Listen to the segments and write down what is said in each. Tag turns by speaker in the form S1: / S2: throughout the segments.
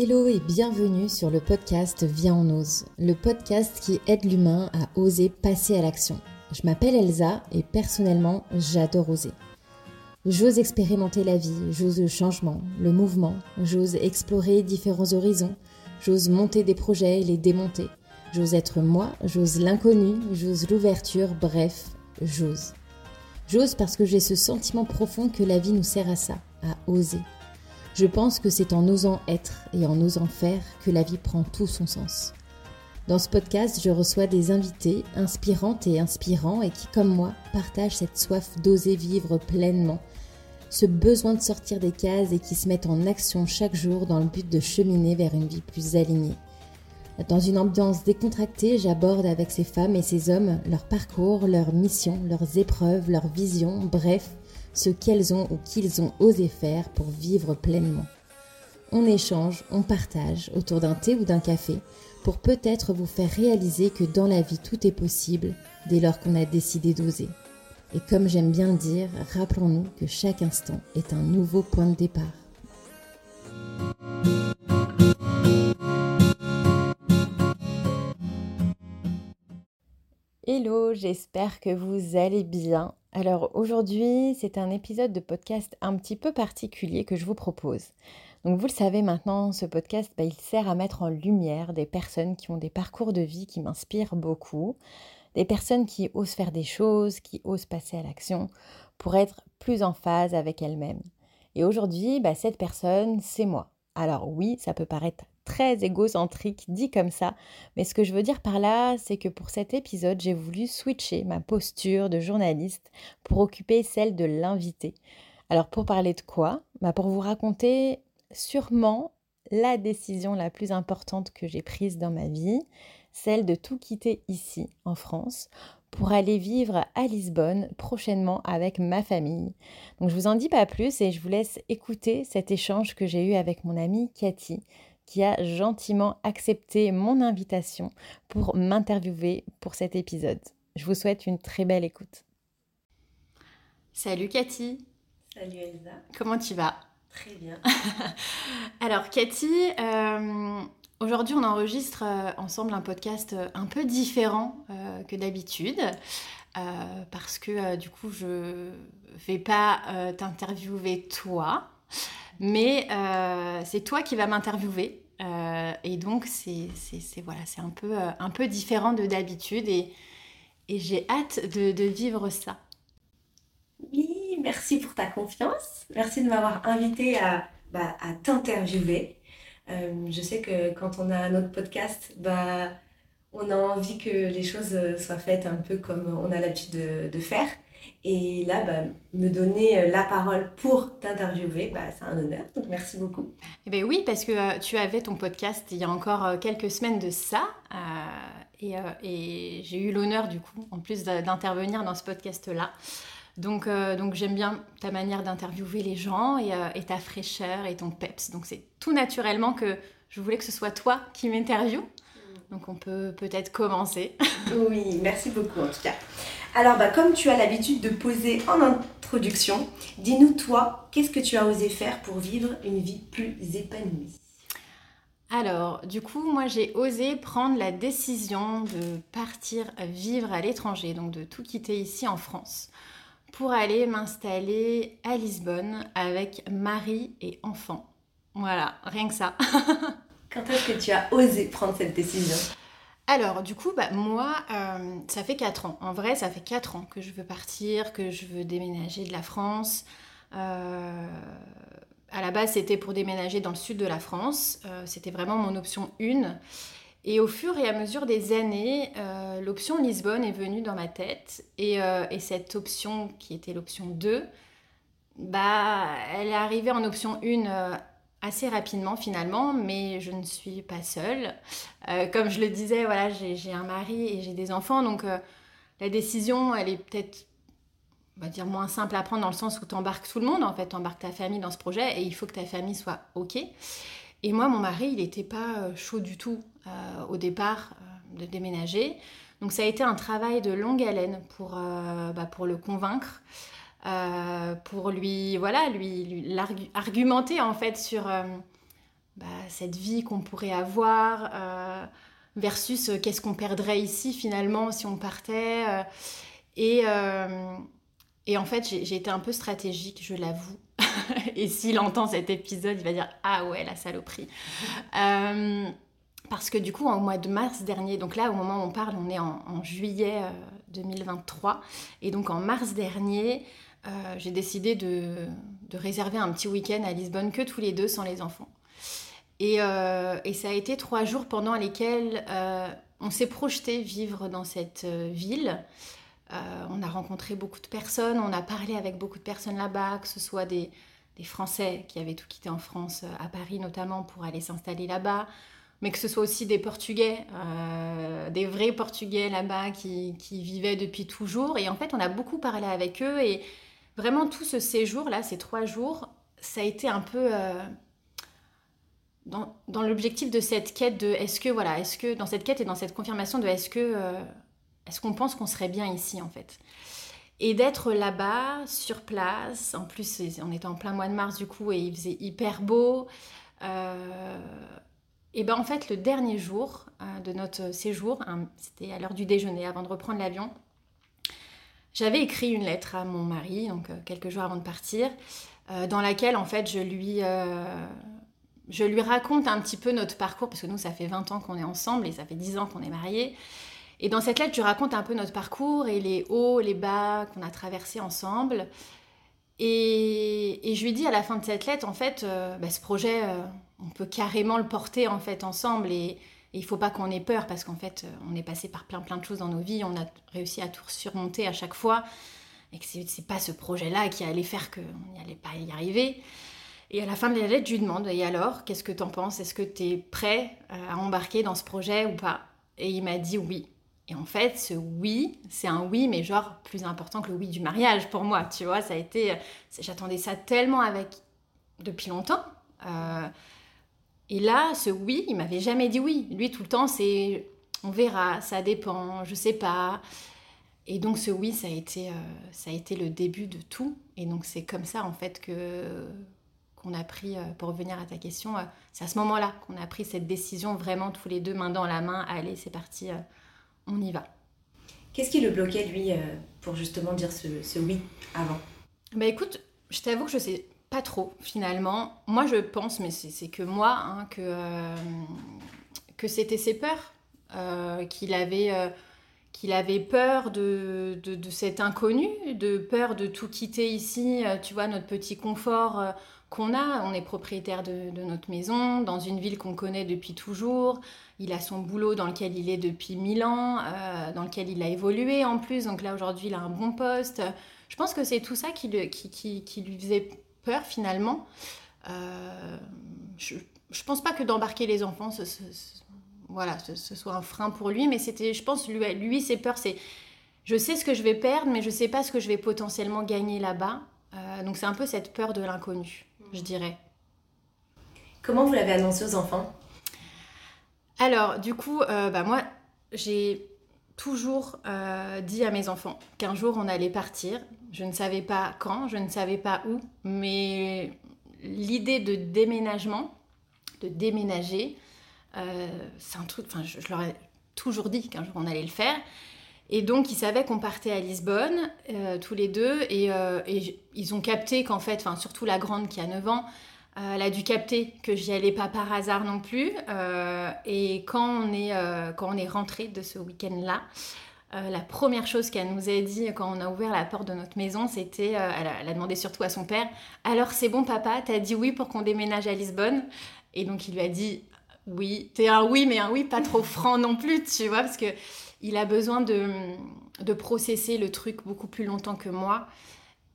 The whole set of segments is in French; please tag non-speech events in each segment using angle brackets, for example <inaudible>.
S1: Hello et bienvenue sur le podcast Viens on ose, le podcast qui aide l'humain à oser passer à l'action. Je m'appelle Elsa et personnellement j'adore oser. J'ose expérimenter la vie, j'ose le changement, le mouvement, j'ose explorer différents horizons, j'ose monter des projets et les démonter. J'ose être moi, j'ose l'inconnu, j'ose l'ouverture, bref, j'ose. J'ose parce que j'ai ce sentiment profond que la vie nous sert à ça, à oser. Je pense que c'est en osant être et en osant faire que la vie prend tout son sens. Dans ce podcast, je reçois des invités inspirantes et inspirants et qui, comme moi, partagent cette soif d'oser vivre pleinement, ce besoin de sortir des cases et qui se mettent en action chaque jour dans le but de cheminer vers une vie plus alignée. Dans une ambiance décontractée, j'aborde avec ces femmes et ces hommes leur parcours, leurs missions, leurs épreuves, leurs visions, bref, ce qu'elles ont ou qu'ils ont osé faire pour vivre pleinement. On échange, on partage autour d'un thé ou d'un café pour peut-être vous faire réaliser que dans la vie tout est possible dès lors qu'on a décidé d'oser. Et comme j'aime bien dire, rappelons-nous que chaque instant est un nouveau point de départ. Hello, j'espère que vous allez bien. Alors aujourd'hui, c'est un épisode de podcast un petit peu particulier que je vous propose. Donc vous le savez maintenant, ce podcast, bah, il sert à mettre en lumière des personnes qui ont des parcours de vie qui m'inspirent beaucoup, des personnes qui osent faire des choses, qui osent passer à l'action pour être plus en phase avec elles-mêmes. Et aujourd'hui, bah, cette personne, c'est moi. Alors oui, ça peut paraître très égocentrique dit comme ça, mais ce que je veux dire par là, c'est que pour cet épisode, j'ai voulu switcher ma posture de journaliste pour occuper celle de l'invité. Alors pour parler de quoi? Bah Pour vous raconter sûrement la décision la plus importante que j'ai prise dans ma vie, celle de tout quitter ici, en France, pour aller vivre à Lisbonne prochainement avec ma famille. Donc je vous en dis pas plus et je vous laisse écouter cet échange que j'ai eu avec mon amie Cathy, qui a gentiment accepté mon invitation pour m'interviewer pour cet épisode. Je vous souhaite une très belle écoute. Salut Cathy.
S2: Salut Elsa.
S1: Comment tu vas?
S2: Très bien. <laughs>
S1: Alors Cathy, euh, aujourd'hui on enregistre euh, ensemble un podcast euh, un peu différent que d'habitude. parce que du coup je vais pas t'interviewer toi, mais euh, c'est toi qui vas m'interviewer. Euh, et donc, c'est voilà, un, peu, euh, un peu différent de d'habitude. Et, et j'ai hâte de, de, vivre ça.
S2: Oui, merci pour ta confiance. Merci de m'avoir invité à, bah, à t'interviewer. je sais que quand on a notre podcast, bah, on a envie que les choses soient faites un peu comme on a l'habitude de, de faire. Et là, bah, me donner euh, la parole pour t'interviewer, bah, c'est un honneur. Donc merci beaucoup.
S1: Eh bien oui, parce que euh, tu avais ton podcast il y a encore euh, quelques semaines de ça. et, et j'ai eu l'honneur, du coup, en plus d'intervenir dans ce podcast-là. Donc, donc j'aime bien ta manière d'interviewer les gens et, et, ta fraîcheur et ton peps. Donc c'est tout naturellement que je voulais que ce soit toi qui m'interviewe. Mm. Donc on peut peut-être commencer.
S2: oui, merci beaucoup en tout cas. Alors, bah, comme tu as l'habitude de poser en introduction, dis-nous toi, qu'est-ce que tu as osé faire pour vivre une vie plus épanouie?
S1: Alors, du coup, moi, j'ai osé prendre la décision de partir vivre à l'étranger, donc de tout quitter ici en France, pour aller m'installer à Lisbonne avec mari et enfant. Voilà, rien que ça. <laughs>
S2: Quand est-ce que tu as osé prendre cette décision?
S1: Alors, du coup, bah, moi, euh, ça fait 4 ans. En vrai, ça fait 4 ans que je veux partir, que je veux déménager de la France. Euh, à la base, c'était pour déménager dans le sud de la France. Euh, c'était vraiment mon option 1. Et au fur et à mesure des années, l'option Lisbonne est venue dans ma tête. Et, et cette option, qui était l'option 2, bah, elle est arrivée en option 1 assez rapidement finalement, mais je ne suis pas seule. Euh, comme je le disais, voilà, j'ai un mari et j'ai des enfants, donc euh, la décision, elle est peut-être, on va dire, moins simple à prendre dans le sens où tu embarques tout le monde, en fait, tu embarques ta famille dans ce projet et il faut que ta famille soit OK. Et moi, mon mari, il n'était pas euh, chaud du tout au départ de déménager. Donc ça a été un travail de longue haleine pour, bah, pour le convaincre. Euh, pour lui, voilà, lui, lui argumenter en fait sur, euh, bah, cette vie qu'on pourrait avoir versus qu'est-ce qu'on perdrait ici finalement si on partait. et, et en fait, j'ai été un peu stratégique, je l'avoue. <laughs> et s'il entend cet épisode, il va dire Ah ouais, la saloperie. <laughs> Euh, parce que du coup, au mois de mars dernier, donc là, au moment où on parle, on est en, juillet 2023. Euh, et donc en mars dernier, euh, j'ai décidé de, réserver un petit week-end à Lisbonne que tous les deux sans les enfants. Et, et ça a été trois jours pendant lesquels on s'est projeté vivre dans cette ville. Euh, on a rencontré beaucoup de personnes, on a parlé avec beaucoup de personnes là-bas, que ce soit des, Français qui avaient tout quitté en France, euh, à Paris notamment, pour aller s'installer là-bas, mais que ce soit aussi des Portugais, euh, des vrais Portugais là-bas qui, vivaient depuis toujours. Et en fait, on a beaucoup parlé avec eux et vraiment tout ce séjour-là, ces trois jours, ça a été un peu... dans, l'objectif de cette quête de est-ce que voilà est-ce que dans cette quête et dans cette confirmation de est-ce que est-ce qu'on pense qu'on serait bien ici en fait Et d'être là-bas, sur place, en plus on était en plein mois de mars du coup et il faisait hyper beau. Euh, et ben en fait le dernier jour euh, de notre séjour, hein, c'était à l'heure du déjeuner avant de reprendre l'avion, j'avais écrit une lettre à mon mari, euh, quelques jours avant de partir, dans laquelle en fait je lui je lui raconte un petit peu notre parcours, parce que nous, ça fait 20 ans qu'on est ensemble et ça fait 10 ans qu'on est mariés. Et dans cette lettre, je raconte un peu notre parcours et les hauts, les bas qu'on a traversés ensemble. Et, je lui dis à la fin de cette lettre, en fait, euh, bah, ce projet, euh, on peut carrément le porter en fait ensemble. Et, il il faut pas qu'on ait peur parce qu'en fait, euh, on est passé par plein plein de choses dans nos vies. On a réussi à tout surmonter à chaque fois. Et que c'est pas ce projet-là qui allait faire qu'on n'y allait pas y arriver. Et à la fin de la lettre, je lui demande, et alors, qu'est-ce que tu en penses? Est-ce que tu es prêt à embarquer dans ce projet ou pas? Et il m'a dit oui. Et en fait, ce oui, c'est un oui, mais genre plus important que le oui du mariage pour moi. Tu vois, a été. J'attendais ça tellement avec. depuis longtemps. Euh, et là, ce oui, il m'avait jamais dit oui. Lui, tout le temps, c'est on verra, ça dépend, je sais pas. Et donc, ce oui, ça a été, euh, ça a été le début de tout. Et donc, c'est comme ça, en fait, que qu'on a pris, euh, pour revenir à ta question, c'est à ce moment-là qu'on a pris cette décision vraiment tous les deux, main dans la main, allez, c'est parti on y va.
S2: Qu'est-ce qui le bloquait, lui, euh, pour justement dire ce, oui avant?
S1: Bah écoute, je t'avoue que je sais pas trop, finalement. Moi, je pense, mais c'est que moi, hein, que, euh, que c'était ses peurs, euh, qu'il avait qu'il avait peur de, de, cet inconnu, de peur de tout quitter ici, tu vois, notre petit confort qu'on a. On est propriétaire de, notre maison, dans une ville qu'on connaît depuis toujours. Il a son boulot dans lequel il est depuis mille ans, euh, dans lequel il a évolué en plus. Donc là, aujourd'hui, il a un bon poste. Je pense que c'est tout ça qui, qui, lui faisait peur finalement. Euh, je ne pense pas que d'embarquer les enfants, ce, voilà, ce, soit un frein pour lui, mais c'était, je pense, lui, lui ses peurs, c'est je sais ce que je vais perdre, mais je ne sais pas ce que je vais potentiellement gagner là-bas. Euh, donc c'est un peu cette peur de l'inconnu je dirais.
S2: Comment vous l'avez annoncé aux enfants?
S1: Alors, du coup, euh, bah, moi, j'ai toujours euh, dit à mes enfants qu'un jour on allait partir. Je ne savais pas quand, je ne savais pas où, mais l'idée de déménagement, de déménager, euh, c'est un truc, enfin, je, leur ai toujours dit qu'un jour on allait le faire. Et donc, ils savaient qu'on partait à Lisbonne, euh, tous les deux, et, ils ont capté qu'en fait, enfin, surtout la grande qui a 9 ans, euh, elle a dû capter que j'y allais pas par hasard non plus. et quand on est, on est rentré de ce week-end-là, la première chose qu'elle nous a dit quand on a ouvert la porte de notre maison, c'était, elle, elle, a demandé surtout à son père, alors c'est bon papa, t'as dit oui pour qu'on déménage à Lisbonne? Et donc il lui a dit oui, t'es un oui, mais un oui pas trop franc non plus, tu vois, parce que il a besoin de, de processer le truc beaucoup plus longtemps que moi.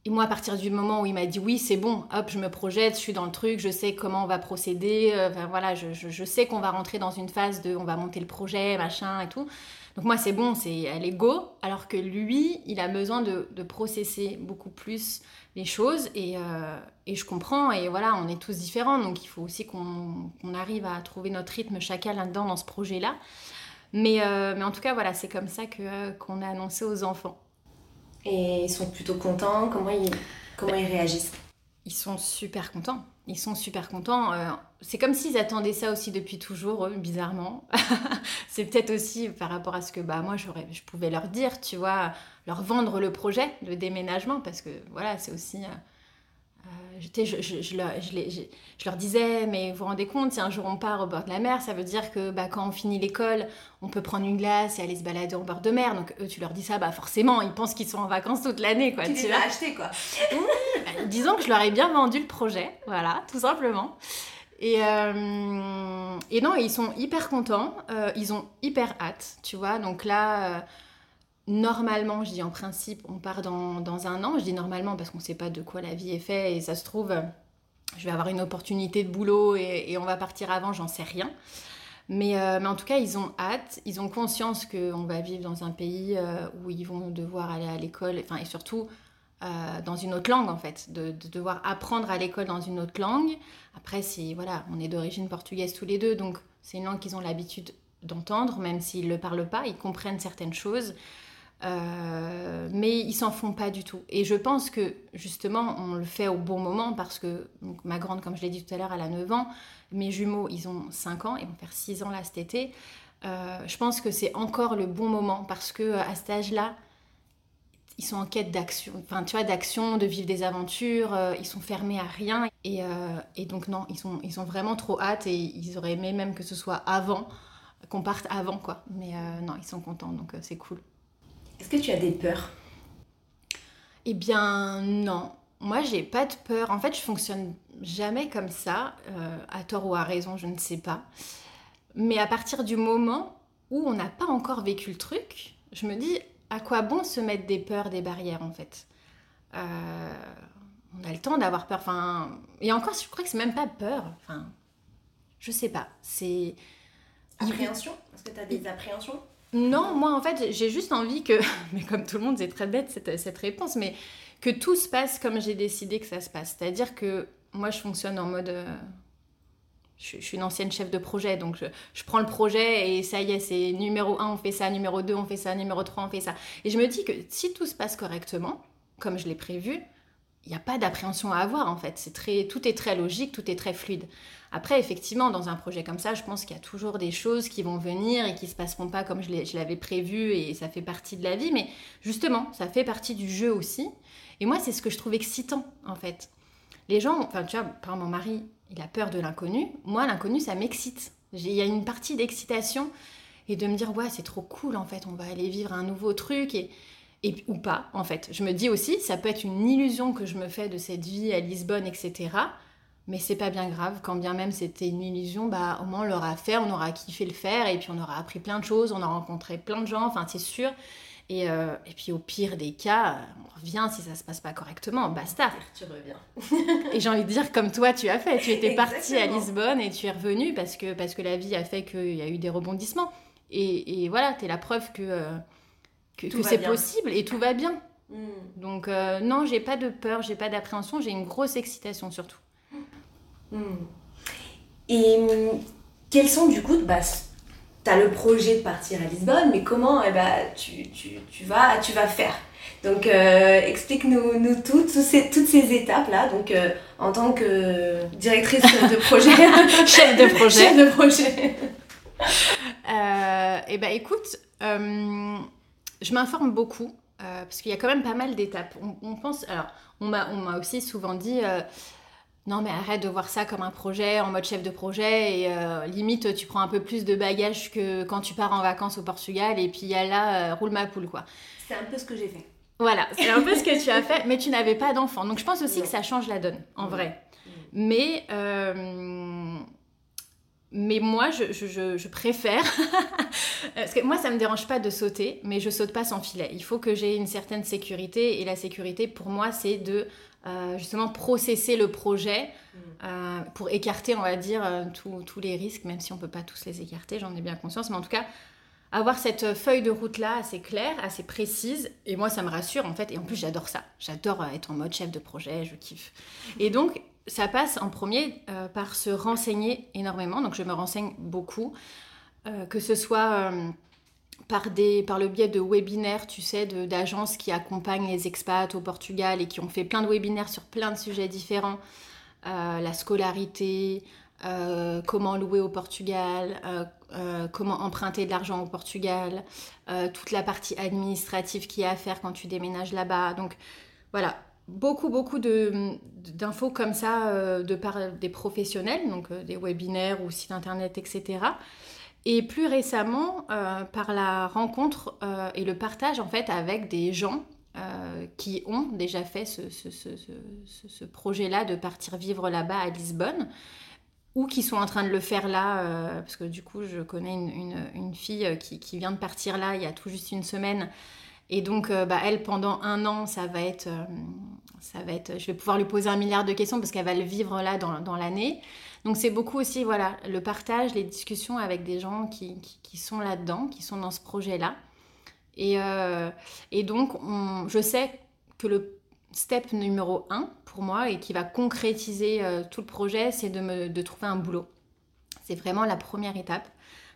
S1: Et moi, à partir du moment où il m'a dit oui, c'est bon, hop, je me projette, je suis dans le truc, je sais comment on va procéder, euh, voilà, je, sais qu'on va rentrer dans une phase de on va monter le projet, machin et tout. Donc moi, c'est bon, c'est est go, alors que lui, il a besoin de, processer beaucoup plus les choses et, euh, et, je comprends et voilà, on est tous différents, donc il faut aussi qu'on arrive à trouver notre rythme chacun là-dedans dans ce projet-là. Euh, mais, en tout cas, voilà, c'est comme ça qu'on a annoncé aux enfants.
S2: Et ils sont plutôt contents Comment ils, réagissent?
S1: Ils sont super contents. Ils sont super contents. Euh, c'est comme s'ils attendaient ça aussi depuis toujours, eux, bizarrement. <laughs> c'est peut-être aussi par rapport à ce que bah, moi, je pouvais leur dire, tu vois, leur vendre le projet de déménagement, parce que voilà, c'est aussi... Euh, je, je, je, leur, je, leur disais, mais vous vous rendez compte, si un jour on part au bord de la mer, ça veut dire que bah, quand on finit l'école, on peut prendre une glace et aller se balader au bord de mer. Donc eux, tu leur dis ça, bah forcément, ils pensent qu'ils sont en vacances toute l'année. Quoi,
S2: tu, les as achetés, quoi. <laughs>
S1: Bah, disons que je leur ai bien vendu le projet, voilà, tout simplement. Et, euh, et non, ils sont hyper contents, euh, ils ont hyper hâte, tu vois. Donc là... Euh, normalement, je dis en principe, on part dans, un an. Je dis normalement parce qu'on ne sait pas de quoi la vie est faite et ça se trouve, je vais avoir une opportunité de boulot et, on va partir avant, j'en sais rien. Mais, euh, mais, en tout cas, ils ont hâte, ils ont conscience qu'on va vivre dans un pays euh, où ils vont devoir aller à l'école, enfin, et surtout euh, dans une autre langue en fait, de, de devoir apprendre à l'école dans une autre langue. Après, voilà, on est d'origine portugaise tous les deux, donc c'est une langue qu'ils ont l'habitude d'entendre, même s'ils ne le parlent pas, ils comprennent certaines choses. Euh, mais ils s'en font pas du tout. Et je pense que justement, on le fait au bon moment parce que ma grande, comme je l'ai dit tout à l'heure, elle a 9 ans. Mes jumeaux, ils ont 5 ans, ils vont faire 6 ans là cet été. Euh, je pense que c'est encore le bon moment parce que euh, à cet âge-là, ils sont en quête d'action, enfin tu vois, d'action, de vivre des aventures, ils sont fermés à rien. Et, et, donc non, ils, sont, ils ont vraiment trop hâte et ils auraient aimé même que ce soit avant, qu'on parte avant quoi. Mais non, ils sont contents, donc c'est cool.
S2: Est-ce que tu as des peurs?
S1: Eh bien, non. Moi, j'ai pas de peur. En fait, je fonctionne jamais comme ça, euh, à tort ou à raison, je ne sais pas. Mais à partir du moment où on n'a pas encore vécu le truc, je me dis à quoi bon se mettre des peurs, des barrières en fait? Euh, on a le temps d'avoir peur. Enfin, et encore, je crois que c'est même pas peur. Enfin, je sais pas. C'est
S2: appréhension? Est-ce que tu as des appréhensions?
S1: Non, moi en fait, j'ai juste envie que, <laughs> mais comme tout le monde, c'est très bête cette, réponse, mais que tout se passe comme j'ai décidé que ça se passe. C'est-à-dire que moi, je fonctionne en mode. Euh, je, suis une ancienne chef de projet, donc je, prends le projet et ça y est, c'est numéro 1, on fait ça, numéro 2, on fait ça, numéro 3, on fait ça. Et je me dis que si tout se passe correctement, comme je l'ai prévu, il n'y a pas d'appréhension à avoir en fait. C'est très, tout est très logique, tout est très fluide. Après, effectivement, dans un projet comme ça, je pense qu'il y a toujours des choses qui vont venir et qui se passeront pas comme je l'avais prévu et ça fait partie de la vie. Mais justement, ça fait partie du jeu aussi. Et moi, c'est ce que je trouve excitant en fait. Les gens, enfin tu vois, par mon mari, il a peur de l'inconnu. Moi, l'inconnu, ça m'excite. Il y a une partie d'excitation et de me dire ouais, c'est trop cool en fait. On va aller vivre un nouveau truc et et, ou pas en fait. Je me dis aussi, ça peut être une illusion que je me fais de cette vie à Lisbonne, etc. Mais c'est pas bien grave, quand bien même c'était une illusion, bah au moins on l'aura fait, on aura kiffé le faire, et puis on aura appris plein de choses, on a rencontré plein de gens, enfin c'est sûr. Et, euh, et, puis au pire des cas, on revient si ça se passe pas correctement, basta.
S2: Tu reviens.
S1: et j'ai envie de dire comme toi tu as fait, tu étais partie à Lisbonne et tu es revenu parce que, parce que la vie a fait qu'il y a eu des rebondissements. Et, et voilà, tu es la preuve que, euh, que, c'est possible et tout va bien. Hmm. Donc euh, non, j'ai pas de peur, j'ai pas d'appréhension, j'ai une grosse excitation surtout.
S2: Hmm. Et hmm, quels sont du coup, bah, tu as le projet de partir à Lisbonne, mais comment eh bah, tu, tu, tu, vas, tu vas faire? Donc euh, explique-nous nous toutes, ces, toutes ces étapes-là, donc euh, en tant que directrice de projet. <laughs>
S1: Chef de projet.
S2: Chef de projet.
S1: et eh bah écoute, euh, je m'informe beaucoup. parce qu'il y a quand même pas mal d'étapes. On, on, pense, alors, on m'a aussi souvent dit, non mais arrête de voir ça comme un projet en mode chef de projet et euh, limite tu prends un peu plus de bagages que quand tu pars en vacances au Portugal et puis là euh, roule ma poule quoi.
S2: C'est un peu ce que j'ai fait.
S1: Voilà, c'est un peu ce que tu as fait, mais tu n'avais pas d'enfant. Donc je pense aussi que ça change la donne, en vrai. Mais, euh, mais moi, je, je, je préfère... <laughs> Parce que moi, ça ne me dérange pas de sauter, mais je saute pas sans filet. Il faut que j'ai une certaine sécurité, et la sécurité, pour moi, c'est de euh, justement processer le projet mm. euh, pour écarter, on va dire, euh, tous les risques, même si on ne peut pas tous les écarter, j'en ai bien conscience, mais en tout cas, avoir cette feuille de route-là assez claire, assez précise, et moi, ça me rassure, en fait, et en plus, j'adore ça. J'adore être en mode chef de projet, je kiffe. Et donc, ça passe en premier par se renseigner énormément, donc je me renseigne beaucoup, que ce soit par, des, par le biais de webinaires, tu sais, d'agences qui accompagnent les expats au Portugal et qui ont fait plein de webinaires sur plein de sujets différents. la scolarité, comment louer au Portugal, comment emprunter de l'argent au Portugal, toute la partie administrative qu'il y a à faire quand tu déménages là-bas. Donc voilà, beaucoup, beaucoup d'infos comme ça euh, de par des professionnels, donc euh, des webinaires ou sites internet, etc. Et plus récemment, euh, par la rencontre et le partage en fait avec des gens qui ont déjà fait ce, ce, ce, projet-là de partir vivre là-bas à Lisbonne ou qui sont en train de le faire là, parce que du coup, je connais une, une, une fille qui, qui, vient de partir là il y a tout juste une semaine et donc, euh, bah, elle, pendant un an, ça va être, euh, ça va être, je vais pouvoir lui poser un milliard de questions parce qu'elle va le vivre là dans, dans l'année. Donc, c'est beaucoup aussi, voilà, le partage, les discussions avec des gens qui, qui, sont là-dedans, qui sont dans ce projet-là. Et, euh, et donc, je sais que le step numéro un pour moi et qui va concrétiser tout le projet, c'est de, me, de trouver un boulot. C'est vraiment la première étape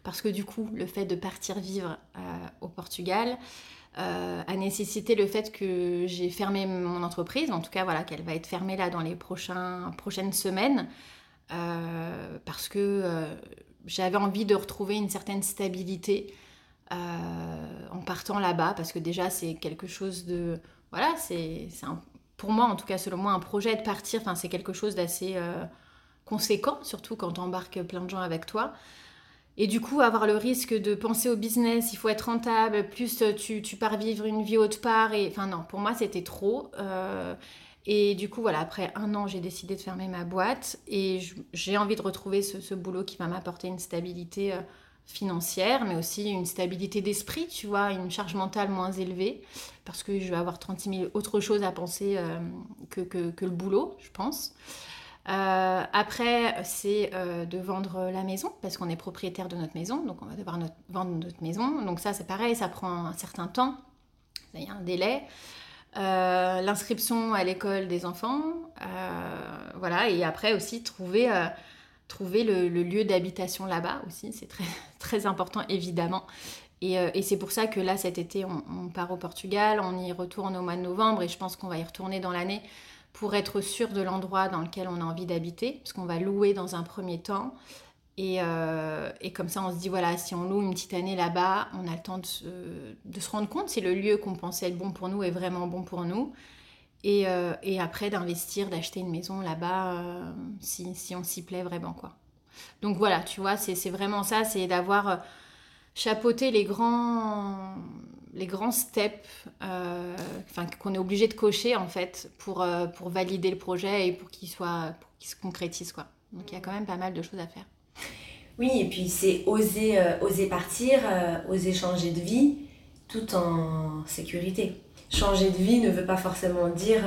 S1: parce que du coup, le fait de partir vivre au Portugal, euh, a nécessité le fait que j'ai fermé mon entreprise, en tout cas voilà qu'elle va être fermée là dans les prochaines semaines, euh, parce que euh, j'avais envie de retrouver une certaine stabilité en partant là-bas, parce que déjà c'est quelque chose de voilà c'est pour moi en tout cas selon moi un projet de partir, c'est quelque chose d'assez conséquent, surtout quand tu embarques plein de gens avec toi. Et du coup, avoir le risque de penser au business, il faut être rentable, plus euh, tu, pars vivre une vie autre part. Et... Enfin non, pour moi, c'était trop. Euh, et du coup, voilà, après un an, j'ai décidé de fermer ma boîte. Et j'ai envie de retrouver ce, boulot qui va m'apporter une stabilité euh, financière, mais aussi une stabilité d'esprit, tu vois, une charge mentale moins élevée. Parce que je vais avoir 36 000 autres choses à penser que, que, le boulot, je pense. Euh, après, c'est euh, de vendre la maison, parce qu'on est propriétaire de notre maison, donc on va devoir vendre notre maison. Donc ça, c'est pareil, ça prend un certain temps, il y a un délai. Euh, l'inscription à l'école des enfants, voilà, et après aussi trouver, trouver le, lieu d'habitation là-bas aussi, c'est très, <laughs> très important évidemment. Et, c'est pour ça que là, cet été, on, part au Portugal, on y retourne au mois de novembre, et je pense qu'on va y retourner dans l'année pour être sûr de l'endroit dans lequel on a envie d'habiter, parce qu'on va louer dans un premier temps. Et, euh, et, comme ça, on se dit, voilà, si on loue une petite année là-bas, on a le temps de se, rendre compte si le lieu qu'on pensait être bon pour nous est vraiment bon pour nous. Et, euh, et après, d'investir, d'acheter une maison là-bas, euh, si, si, on s'y plaît vraiment, quoi. Donc voilà, tu vois, c'est vraiment ça, c'est d'avoir chapeauté les grands, les grands steps euh, qu'on est obligé de cocher en fait pour, euh, pour valider le projet et pour qu'il soit se concrétise quoi. Donc il y a quand même pas mal de choses à faire.
S2: Oui, et puis c'est oser, euh, oser partir, oser changer de vie tout en sécurité. Changer de vie ne veut pas forcément dire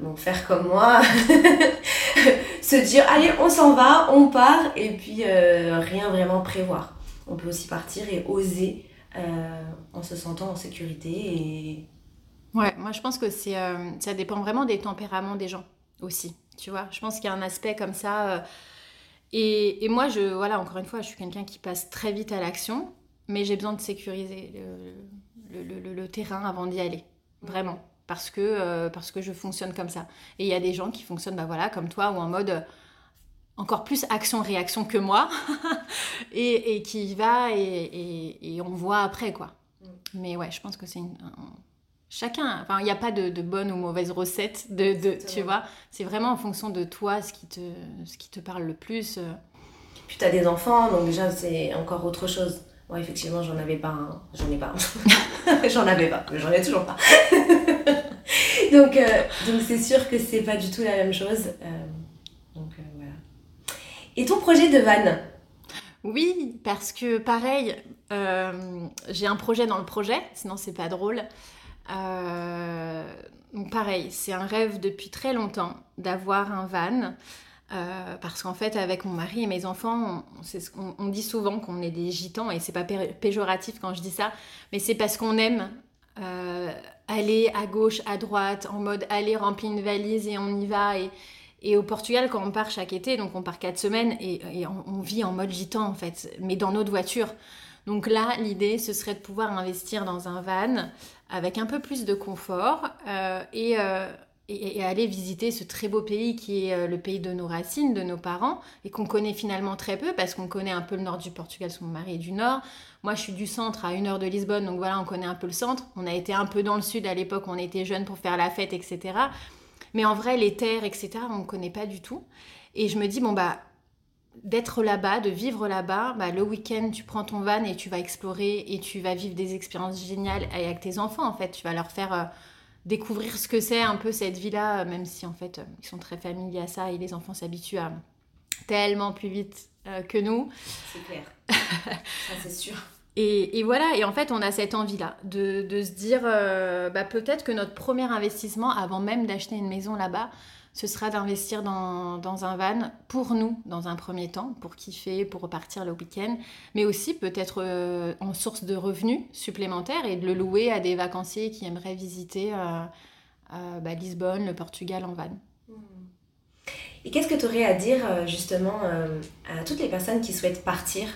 S2: bon, faire comme moi, <laughs> se dire allez on s'en va, on part et puis rien vraiment prévoir. On peut aussi partir et oser en se sentant en sécurité. Et...
S1: Ouais, moi je pense que c'est, euh, ça dépend vraiment des tempéraments des gens aussi. Tu vois, je pense qu'il y a un aspect comme ça. Euh, et, et, moi, je, voilà, encore une fois, je suis quelqu'un qui passe très vite à l'action, mais j'ai besoin de sécuriser le, le terrain avant d'y aller. Vraiment. Parce que, parce que je fonctionne comme ça. Et il y a des gens qui fonctionnent, bah voilà, comme toi, ou en mode encore plus action-réaction que moi, <laughs> et, et, qui y va et, et, on voit après, quoi. Mm. Mais ouais, je pense que c'est une... Chacun, enfin, il n'y a pas de, de, bonne ou mauvaise recette, de, de tu vois. C'est vraiment en fonction de toi ce qui te, ce qui te parle le plus. Euh.
S2: Puis tu as des enfants, donc déjà c'est encore autre chose. Moi, effectivement, j'en avais pas un. J'en ai pas <laughs> j'en avais pas, mais j'en ai toujours pas. <laughs> donc, euh, donc c'est sûr que c'est pas du tout la même chose. Euh, et ton projet de van
S1: Oui, parce que pareil, euh, j'ai un projet dans le projet, sinon c'est pas drôle. Euh, pareil, c'est un rêve depuis très longtemps d'avoir un van. Euh, parce qu'en fait, avec mon mari et mes enfants, on, dit souvent qu'on est des gitans, et c'est pas péjoratif quand je dis ça, mais c'est parce qu'on aime aller à gauche, à droite, en mode aller remplir une valise et on y va. Et au Portugal, quand on part chaque été, donc on part quatre semaines et, on, vit en mode gitan en fait, mais dans notre voiture. Donc là, l'idée, ce serait de pouvoir investir dans un van avec un peu plus de confort et et, aller visiter ce très beau pays qui est euh, le pays de nos racines, de nos parents, et qu'on connaît finalement très peu parce qu'on connaît un peu le nord du Portugal, son mari est du nord. Moi, je suis du centre à une heure de Lisbonne, donc voilà, on connaît un peu le centre. On a été un peu dans le sud à l'époque, on était jeunes pour faire la fête, etc. Mais en vrai, les terres, etc., on ne connaît pas du tout. Et je me dis, bon, bah, d'être là-bas, de vivre là-bas, bah, le week-end, tu prends ton van et tu vas explorer et tu vas vivre des expériences géniales avec tes enfants, en fait. Tu vas leur faire. Euh, découvrir ce que c'est un peu cette vie-là, même si en fait euh, ils sont très familiers à ça et les enfants s'habituent à tellement plus vite euh, que nous.
S2: C'est clair, <laughs> ça c'est sûr.
S1: Et, voilà, et en fait on a cette envie-là de, se dire euh, bah, peut-être que notre premier investissement avant même d'acheter une maison là-bas, ce sera d'investir dans, un van pour nous, dans un premier temps, pour kiffer, pour repartir le week-end, mais aussi peut-être euh, en source de revenus supplémentaires et de le louer à des vacanciers qui aimeraient visiter euh, bah, Lisbonne, le Portugal en van.
S2: Et qu'est-ce que tu aurais à dire justement à toutes les personnes qui souhaitent partir?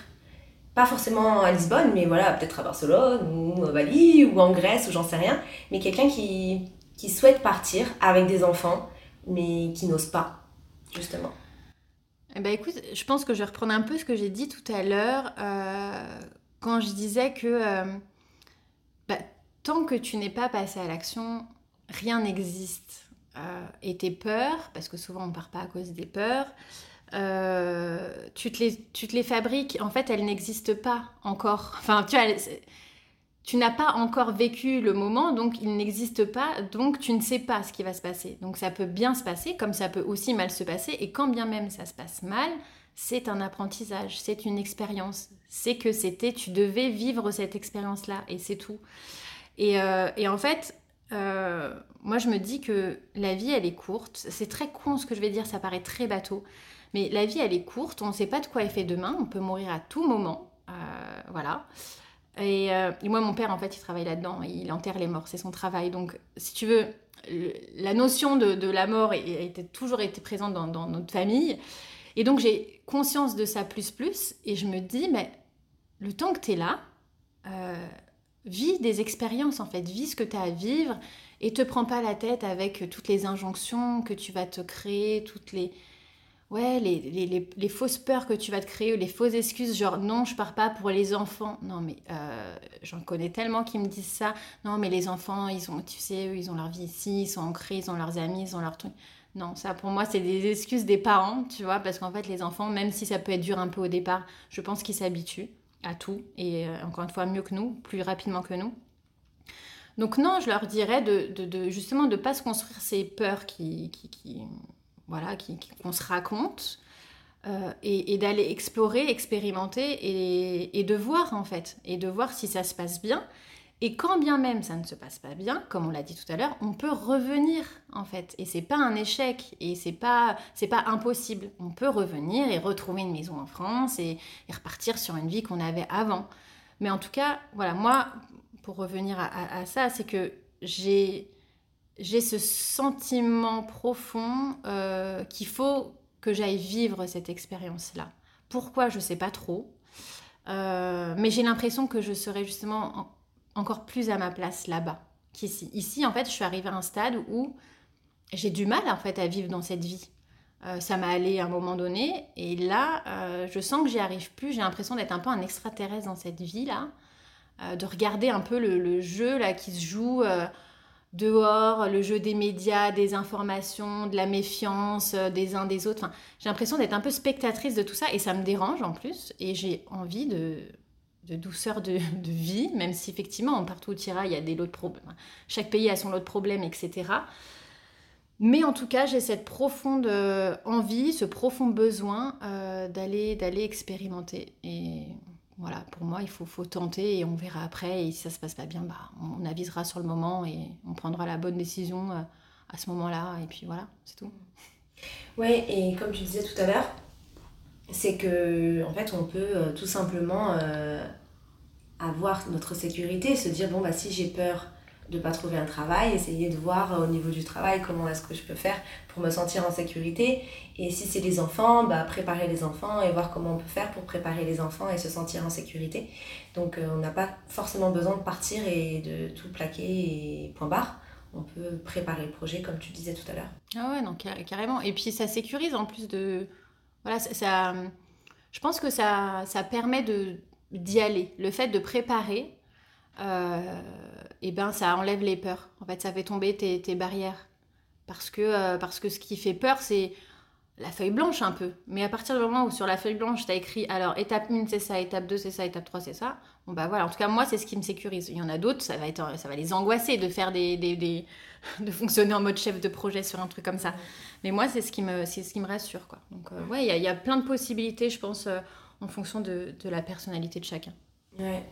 S2: Pas forcément à Lisbonne, mais voilà, peut-être à Barcelone ou à Bali ou en Grèce ou j'en sais rien, mais quelqu'un qui, qui souhaite partir avec des enfants mais qui n'osent pas, justement
S1: eh ben écoute, je pense que je vais reprendre un peu ce que j'ai dit tout à l'heure euh, quand je disais que euh, bah, tant que tu n'es pas passé à l'action, rien n'existe. Euh, et tes peurs, parce que souvent on ne part pas à cause des peurs, tu, te les, tu te les fabriques, en fait elles n'existent pas encore. <laughs> Enfin, tu vois, tu n'as pas encore vécu le moment, donc il n'existe pas, donc tu ne sais pas ce qui va se passer. Donc ça peut bien se passer, comme ça peut aussi mal se passer, et quand bien même ça se passe mal, c'est un apprentissage, c'est une expérience. C'est que c'était, tu devais vivre cette expérience-là, et c'est tout. Et, euh, en fait, euh, moi je me dis que la vie, elle est courte. C'est très con ce que je vais dire, ça paraît très bateau. Mais la vie, elle est courte, on ne sait pas de quoi elle fait demain, on peut mourir à tout moment. Euh, voilà. Euh, et, moi, mon père, en fait, il travaille là-dedans. Il enterre les morts, c'est son travail. Donc, si tu veux, la notion de, la mort a, toujours été présente dans, notre famille. Et donc, j'ai conscience de ça plus plus. Et je me dis, mais le temps que tu es là, euh, vis des expériences, en fait. Vis ce que tu as à vivre. Et te prends pas la tête avec toutes les injonctions que tu vas te créer, toutes les ouais, les, les, les, fausses peurs que tu vas te créer, les fausses excuses, genre non, je pars pas pour les enfants. Non, mais euh, j'en connais tellement qui me disent ça. Non, mais les enfants, ils ont, tu sais, eux, ils ont leur vie ici, ils sont ancrés, ils ont leurs amis, ils ont leur truc. Non, ça pour moi, c'est des excuses des parents, tu vois, parce qu'en fait, les enfants, même si ça peut être dur un peu au départ, je pense qu'ils s'habituent à tout, et euh, encore une fois, mieux que nous, plus rapidement que nous. Donc non, je leur dirais de, de, de justement de ne pas se construire ces peurs qui, qui, qui voilà, qu'on se raconte, euh, et, d'aller explorer, expérimenter et, de voir en fait, et de voir si ça se passe bien. Et quand bien même ça ne se passe pas bien, comme on l'a dit tout à l'heure, on peut revenir en fait. Et c'est pas un échec et c'est pas c'est pas impossible. On peut revenir et retrouver une maison en France et, repartir sur une vie qu'on avait avant. Mais en tout cas, voilà, moi, pour revenir à ça, c'est que j'ai j'ai ce sentiment profond euh, qu'il faut que j'aille vivre cette expérience-là. Pourquoi, je ne sais pas trop. Euh, mais j'ai l'impression que je serai justement encore plus à ma place là-bas qu'ici. Ici, en fait, je suis arrivée à un stade où j'ai du mal en fait à vivre dans cette vie. Euh, ça m'a allé à un moment donné, et là, je sens que j'y arrive plus. J'ai l'impression d'être un peu un extraterrestre dans cette vie-là, de regarder un peu le, le, jeu là qui se joue dehors, le jeu des médias, des informations, de la méfiance euh, des uns des autres. j'ai l'impression d'être un peu spectatrice de tout ça et ça me dérange en plus. Et j'ai envie de, douceur <laughs> de, vie, même si effectivement, partout où tu il y a des lots de problèmes. Chaque pays a son lot de problèmes, etc. Mais en tout cas, j'ai cette profonde euh, envie, ce profond besoin euh, d'aller d'aller expérimenter. Voilà, pour moi, il faut, faut tenter et on verra après. Et si ça se passe pas bien, bah, on avisera sur le moment et on prendra la bonne décision euh, à ce moment-là. Et puis voilà, c'est tout.
S2: Ouais, et comme tu disais tout à l'heure, c'est que en fait, on peut euh, tout simplement euh, avoir notre sécurité, se dire bon bah si j'ai peur de pas trouver un travail, essayer de voir euh, au niveau du travail comment est-ce que je peux faire pour me sentir en sécurité. Et si c'est les enfants, bah, préparer les enfants et voir comment on peut faire pour préparer les enfants et se sentir en sécurité. Donc euh, on n'a pas forcément besoin de partir et de tout plaquer et point barre. On peut préparer le projet comme tu disais tout à l'heure.
S1: Ah ouais, non, carrément. Et puis ça sécurise en plus de... Voilà, ça, je pense que ça, ça permet d'y aller. Le fait de préparer, euh, et ben ça enlève les peurs. En fait, ça fait tomber tes, barrières. Parce que, euh, parce que ce qui fait peur, c'est la feuille blanche un peu. Mais à partir du moment où sur la feuille blanche, tu as écrit, alors étape 1, c'est ça, étape 2, c'est ça, étape 3, c'est ça, bon bah voilà, en tout cas, moi, c'est ce qui me sécurise. Il y en a d'autres, ça, va les angoisser de faire des, <laughs> de fonctionner en mode chef de projet sur un truc comme ça. Mais moi, c'est ce qui me, ce qui me rassure, quoi. Donc, euh, ouais, il y, a plein de possibilités, je pense, en fonction de, de la personnalité de chacun.
S2: Ouais.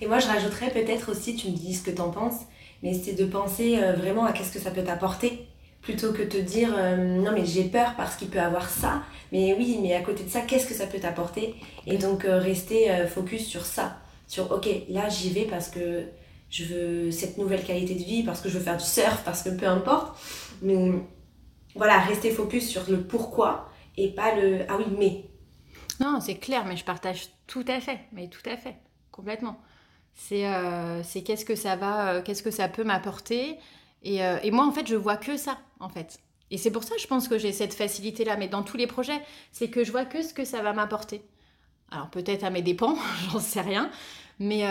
S2: Et moi, je rajouterais peut-être aussi, tu me dis ce que tu en penses, mais c'est de penser euh, vraiment à qu'est-ce que ça peut t'apporter, plutôt que te dire euh, non, mais j'ai peur parce qu'il peut avoir ça, mais oui, mais à côté de ça, qu'est-ce que ça peut t'apporter? Et donc, euh, rester focus sur ça, sur ok, là, j'y vais parce que je veux cette nouvelle qualité de vie, parce que je veux faire du surf, parce que peu importe, mais voilà, rester focus sur le pourquoi et pas le ah oui, mais.
S1: Non, c'est clair, mais je partage tout à fait, mais tout à fait complètement. C'est euh, qu'est-ce que ça va, euh, qu'est-ce que ça peut m'apporter. Et, euh, et, moi, en fait, je vois que ça, en fait. Et c'est pour ça, je pense que j'ai cette facilité-là. Mais dans tous les projets, c'est que je vois que ce que ça va m'apporter. Alors peut-être à mes dépens, <laughs> j'en sais rien. Mais,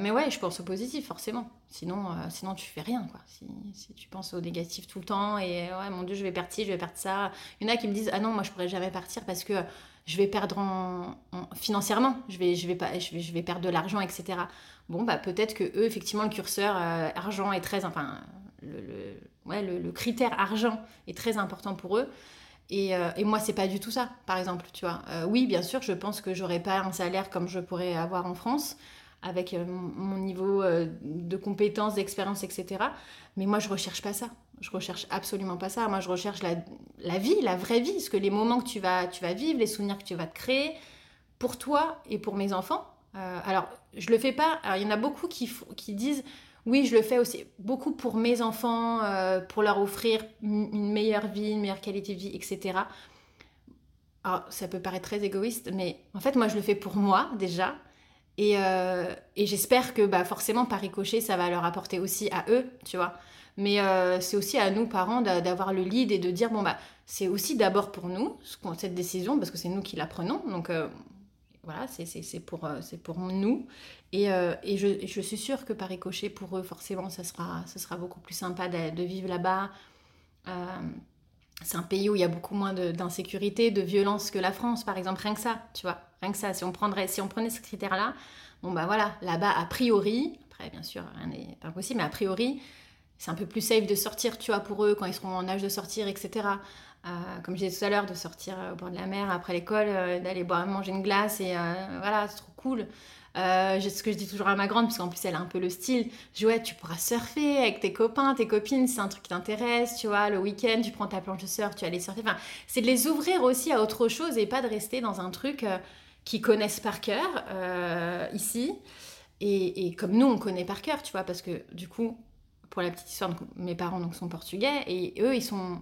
S1: mais ouais, je pense au positif, forcément. Sinon, sinon tu fais rien, quoi. Si, si, tu penses au négatif tout le temps et ouais, mon Dieu, je vais partir, je vais perdre ça. Il y en a qui me disent, ah non, moi, je pourrais jamais partir parce que je vais perdre en, financièrement, je vais, je, vais pas, je, vais, je vais perdre de l'argent, etc. Bon, bah, peut-être que eux, effectivement, le curseur euh, argent est très. Enfin, le ouais, le, critère argent est très important pour eux. Et, euh, et moi, c'est pas du tout ça, par exemple, tu vois. Euh, oui, bien sûr, je pense que j'aurais pas un salaire comme je pourrais avoir en France, avec mon niveau de compétences, d'expérience, etc. Mais moi, je recherche pas ça. Je recherche absolument pas ça. Moi, je recherche la, vie, la vraie vie, ce que les moments que tu vas, tu vas vivre, les souvenirs que tu vas te créer pour toi et pour mes enfants. Euh, alors, je le fais pas. Alors, il y en a beaucoup qui disent oui, je le fais aussi beaucoup pour mes enfants, euh, pour leur offrir une meilleure vie, une meilleure qualité de vie, etc. Alors, ça peut paraître très égoïste, mais en fait, moi, je le fais pour moi déjà. Et, euh, j'espère que bah, forcément, par ricochet, ça va leur apporter aussi à eux, tu vois. Mais euh, c'est aussi à nous, parents, d'avoir le lead et de dire, bon, bah, c'est aussi d'abord pour nous, cette décision, parce que c'est nous qui la prenons. Donc, voilà, c'est pour, euh, pour nous. Et, et je, suis sûre que par ricochet, pour eux, forcément, ça sera, ça sera beaucoup plus sympa de, vivre là-bas. c'est un pays où il y a beaucoup moins d'insécurité, de, violence que la France, par exemple. Rien que ça, tu vois. Rien que ça. Si on, prendrait, si on prenait ce critère-là, bon, bah voilà, là-bas, a priori, après, bien sûr, rien n'est impossible, mais a priori, c'est un peu plus safe de sortir, tu vois, pour eux, quand ils seront en âge de sortir, etc. Euh, comme je disais tout à l'heure, de sortir au bord de la mer après l'école, euh, d'aller boire, manger une glace, et euh, voilà, c'est trop cool. ce que je dis toujours à ma grande, parce qu'en plus elle a un peu le style, je dis ouais, tu pourras surfer avec tes copains, tes copines, c'est un truc qui t'intéresse, tu vois, le week-end, tu prends ta planche de surf, tu vas aller surfer. Enfin, c'est de les ouvrir aussi à autre chose et pas de rester dans un truc qu'ils connaissent par cœur ici. Et, comme nous, on connaît par cœur, tu vois, parce que du coup, pour la petite histoire, mes parents donc, sont portugais et eux, ils sont, euh,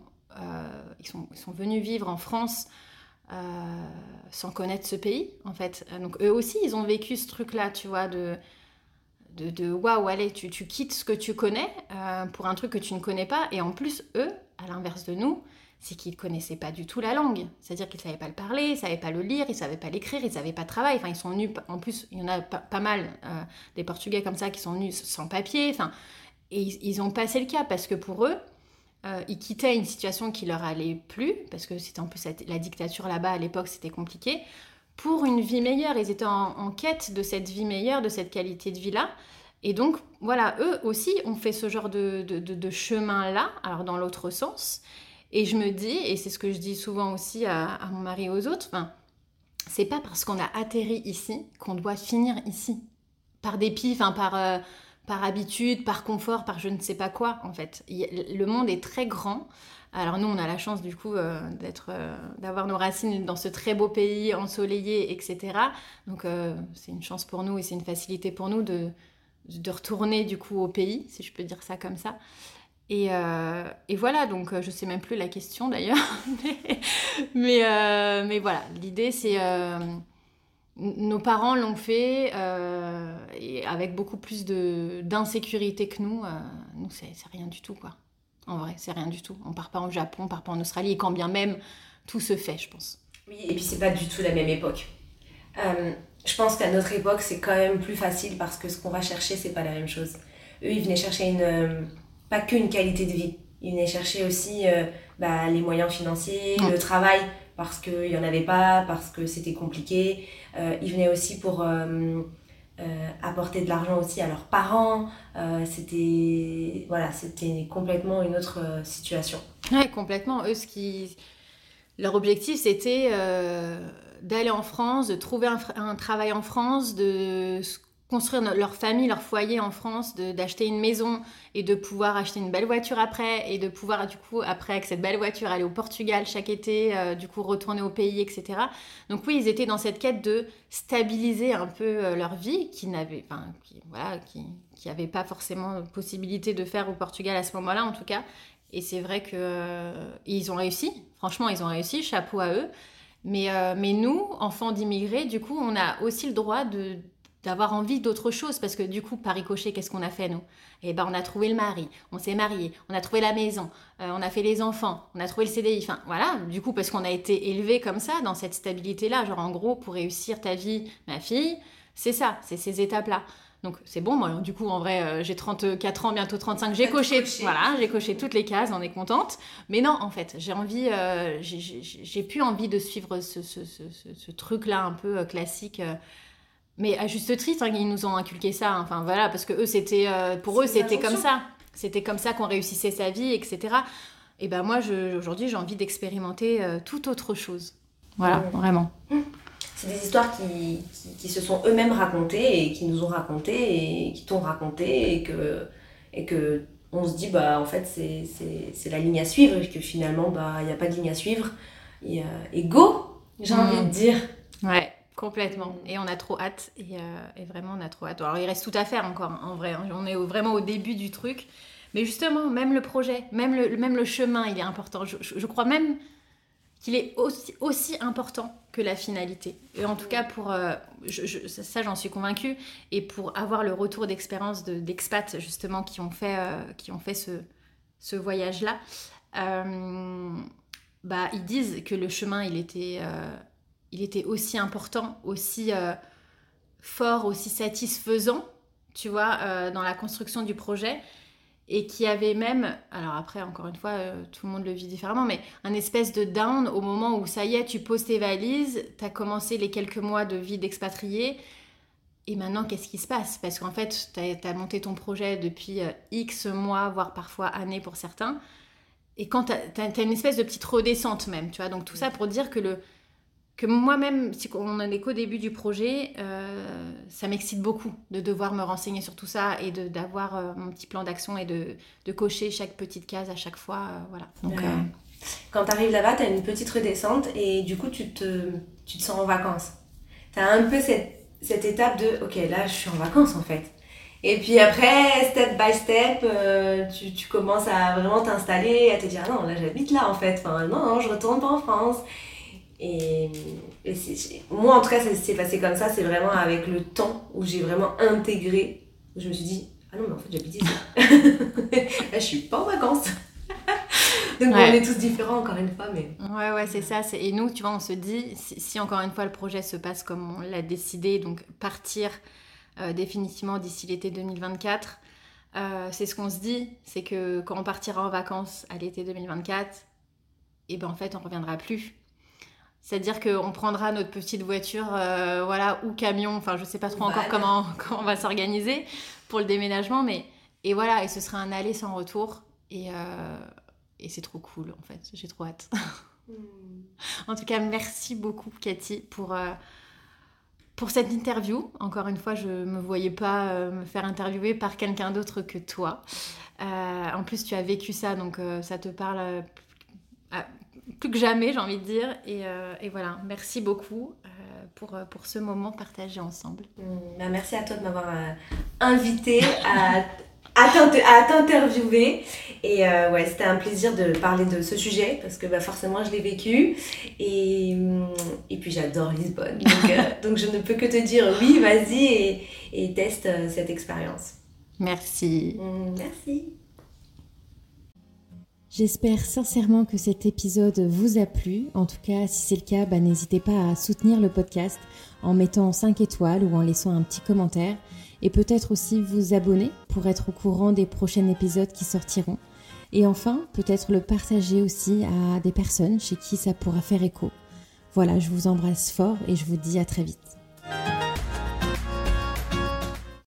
S1: ils sont, ils sont venus vivre en France euh, sans connaître ce pays, en fait. Donc eux aussi, ils ont vécu ce truc-là, tu vois, de de, de waouh, allez, tu, quittes ce que tu connais euh, pour un truc que tu ne connais pas. Et en plus, eux, à l'inverse de nous, c'est qu'ils ne connaissaient pas du tout la langue. C'est-à-dire qu'ils ne savaient pas le parler, ils ne savaient pas le lire, ils ne savaient pas l'écrire, ils ne savaient pas travailler. Enfin, ils sont venus, en plus, il y en a pas, mal des Portugais comme ça qui sont venus sans papier. Enfin, et ils, ont passé le cas parce que pour eux, euh, ils quittaient une situation qui leur allait plus, parce que c'était un peu la dictature là-bas à l'époque, c'était compliqué, pour une vie meilleure. Ils étaient en, quête de cette vie meilleure, de cette qualité de vie-là. Et donc, voilà, eux aussi ont fait ce genre de, de, chemin-là, alors dans l'autre sens. Et je me dis, et c'est ce que je dis souvent aussi à, mon mari et aux autres, c'est pas parce qu'on a atterri ici qu'on doit finir ici. Par dépit, enfin par... Euh, par habitude, par confort, par je ne sais pas quoi en fait. Le monde est très grand. Alors nous, on a la chance du coup euh, euh, d'avoir nos racines dans ce très beau pays ensoleillé, etc. Donc euh, c'est une chance pour nous et c'est une facilité pour nous de, de retourner du coup au pays, si je peux dire ça comme ça. Et, et voilà, donc je sais même plus la question d'ailleurs. <laughs> mais, mais, voilà, l'idée c'est... nos parents l'ont fait et avec beaucoup plus d'insécurité que nous. nous, c'est rien du tout, quoi. En vrai, c'est rien du tout. On part pas au Japon, on part pas en Australie, et quand bien même tout se fait, je pense.
S2: Oui, et puis c'est pas du tout la même époque. Euh, je pense qu'à notre époque, c'est quand même plus facile parce que ce qu'on va chercher, c'est pas la même chose. Eux, ils venaient chercher une, euh, pas qu'une qualité de vie, ils venaient chercher aussi euh, bah, les moyens financiers, le travail, parce qu'il n'y en avait pas, parce que c'était compliqué. ils venaient aussi pour apporter de l'argent aussi à leurs parents. c'était voilà, complètement une autre situation.
S1: Ouais, complètement. Eux, ce qui leur objectif, c'était euh, d'aller en France, de trouver un, travail en France, de construire leur famille, leur foyer en France, d'acheter une maison et de pouvoir acheter une belle voiture après et de pouvoir du coup après avec cette belle voiture aller au Portugal chaque été, euh, du coup retourner au pays, etc. Donc oui, ils étaient dans cette quête de stabiliser un peu euh, leur vie, qui n'avait, enfin, qui, voilà, qui, qui pas forcément possibilité de faire au Portugal à ce moment-là en tout cas. Et c'est vrai qu'ils euh, ont réussi. Franchement, ils ont réussi. Chapeau à eux. Mais, mais nous, enfants d'immigrés, du coup, on a aussi le droit de d'avoir envie d'autre chose parce que du coup par ricochet qu'est-ce qu'on a fait nous? Eh ben on a trouvé le mari, on s'est marié, on a trouvé la maison, euh, on a fait les enfants, on a trouvé le CDI, enfin voilà, du coup parce qu'on a été élevé comme ça dans cette stabilité là, genre en gros pour réussir ta vie, ma fille, c'est ça, c'est ces étapes là. Donc c'est bon, moi du coup en vrai euh, j'ai 34 ans, bientôt 35, j'ai coché, voilà, j'ai coché toutes les cases, on est contente. Mais non, en fait, j'ai envie, euh, j'ai plus envie de suivre ce, truc-là un peu euh, classique. Mais à juste titre, hein, ils nous ont inculqué ça. Enfin voilà, parce que eux c'était, pour eux c'était comme ça, c'était comme ça qu'on réussissait sa vie, etc. Et ben moi aujourd'hui j'ai envie d'expérimenter tout autre chose. Voilà, vraiment. Mmh
S2: c'est des histoires qui, qui, se sont eux-mêmes racontées et qui nous ont racontées et qui t'ont raconté et que, et que on se dit, bah, en fait, c'est la ligne à suivre et que finalement, bah, il n'y a pas de ligne à suivre. Et, go, j'ai envie de dire.
S1: Ouais, complètement. Et on a trop hâte. Et, euh, et, vraiment, on a trop hâte. Alors, il reste tout à faire encore, en vrai. Hein. On est vraiment au début du truc. Mais justement, même le projet, même le, même le chemin, il est important. Je, je crois même qu'il est aussi, aussi, important que la finalité. Et en tout cas, pour euh, ça, j'en suis convaincue. Et pour avoir le retour d'expérience d'expats, justement, qui ont fait, euh, qui ont fait ce, ce voyage-là, bah, ils disent que le chemin, il était, il était aussi important, aussi fort, aussi satisfaisant, tu vois, dans la construction du projet. Et qui avait même, alors après encore une fois, euh, tout le monde le vit différemment, mais un espèce de down au moment où ça y est, tu poses tes valises, tu as commencé les quelques mois de vie d'expatrié, et maintenant qu'est-ce qui se passe? Parce qu'en fait, tu as, monté ton projet depuis euh, X mois, voire parfois années pour certains, et quand tu as, une espèce de petite redescente même, tu vois, donc tout ça pour dire que le, que moi-même, si on en est qu'au début du projet, euh, ça m'excite beaucoup de devoir me renseigner sur tout ça et d'avoir euh, mon petit plan d'action et de, de, cocher chaque petite case à chaque fois. Euh, voilà. Donc,
S2: Quand tu arrives là-bas, tu as une petite redescente et du coup, tu te, tu te sens en vacances. Tu as un peu cette, cette, étape de OK, là, je suis en vacances en fait. Et puis après, step by step, tu, tu, commences à vraiment t'installer, à te dire non, là j'habite là en fait. Enfin, non, non, je retourne pas en France. Et, moi, en tout cas, ça s'est passé comme ça. C'est vraiment avec le temps où j'ai vraiment intégré. Où je me suis dit, ah non, mais en fait, j'habite ici. <laughs> Là, je suis pas en vacances. <laughs> Donc, on est tous différents, encore une fois. Mais...
S1: Ouais, ouais, c'est ça. Et nous, tu vois, on se dit, si, encore une fois le projet se passe comme on l'a décidé, donc partir euh, définitivement d'ici l'été 2024, euh, c'est ce qu'on se dit. C'est que quand on partira en vacances à l'été 2024, et eh ben en fait, on reviendra plus c'est-à-dire qu'on prendra notre petite voiture, euh, voilà, ou camion, enfin je sais pas trop encore comment, <laughs> comment on va s'organiser pour le déménagement, mais et voilà, et ce sera un aller sans retour, et, euh, et c'est trop cool en fait, j'ai trop hâte. Hmm. <laughs> En tout cas, merci beaucoup Cathy pour, euh, pour cette interview. Encore une fois, je ne me voyais pas me faire interviewer par quelqu'un d'autre que toi. en plus, tu as vécu ça, donc ça te parle plus que jamais, j'ai envie de dire. Et, euh, voilà, merci beaucoup euh,
S3: pour, pour ce moment partagé ensemble.
S2: Mmh, bah, merci à toi de m'avoir invité à à t'interviewer. Et euh, ouais, c'était un plaisir de parler de ce sujet parce que bah, forcément je l'ai vécu. Et, mm, et puis j'adore Lisbonne. Donc, euh, <laughs> donc, je ne peux que te dire oui, vas-y et, et, teste euh, cette expérience.
S3: Merci.
S2: Mm, merci.
S1: J'espère sincèrement que cet épisode vous a plu. En tout cas, si c'est le cas, bah, n'hésitez pas à soutenir le podcast en mettant 5 étoiles ou en laissant un petit commentaire et peut-être aussi vous abonner pour être au courant des prochains épisodes qui sortiront. Et enfin, peut-être le partager aussi à des personnes chez qui ça pourra faire écho. Voilà, je vous embrasse fort et je vous dis à très vite.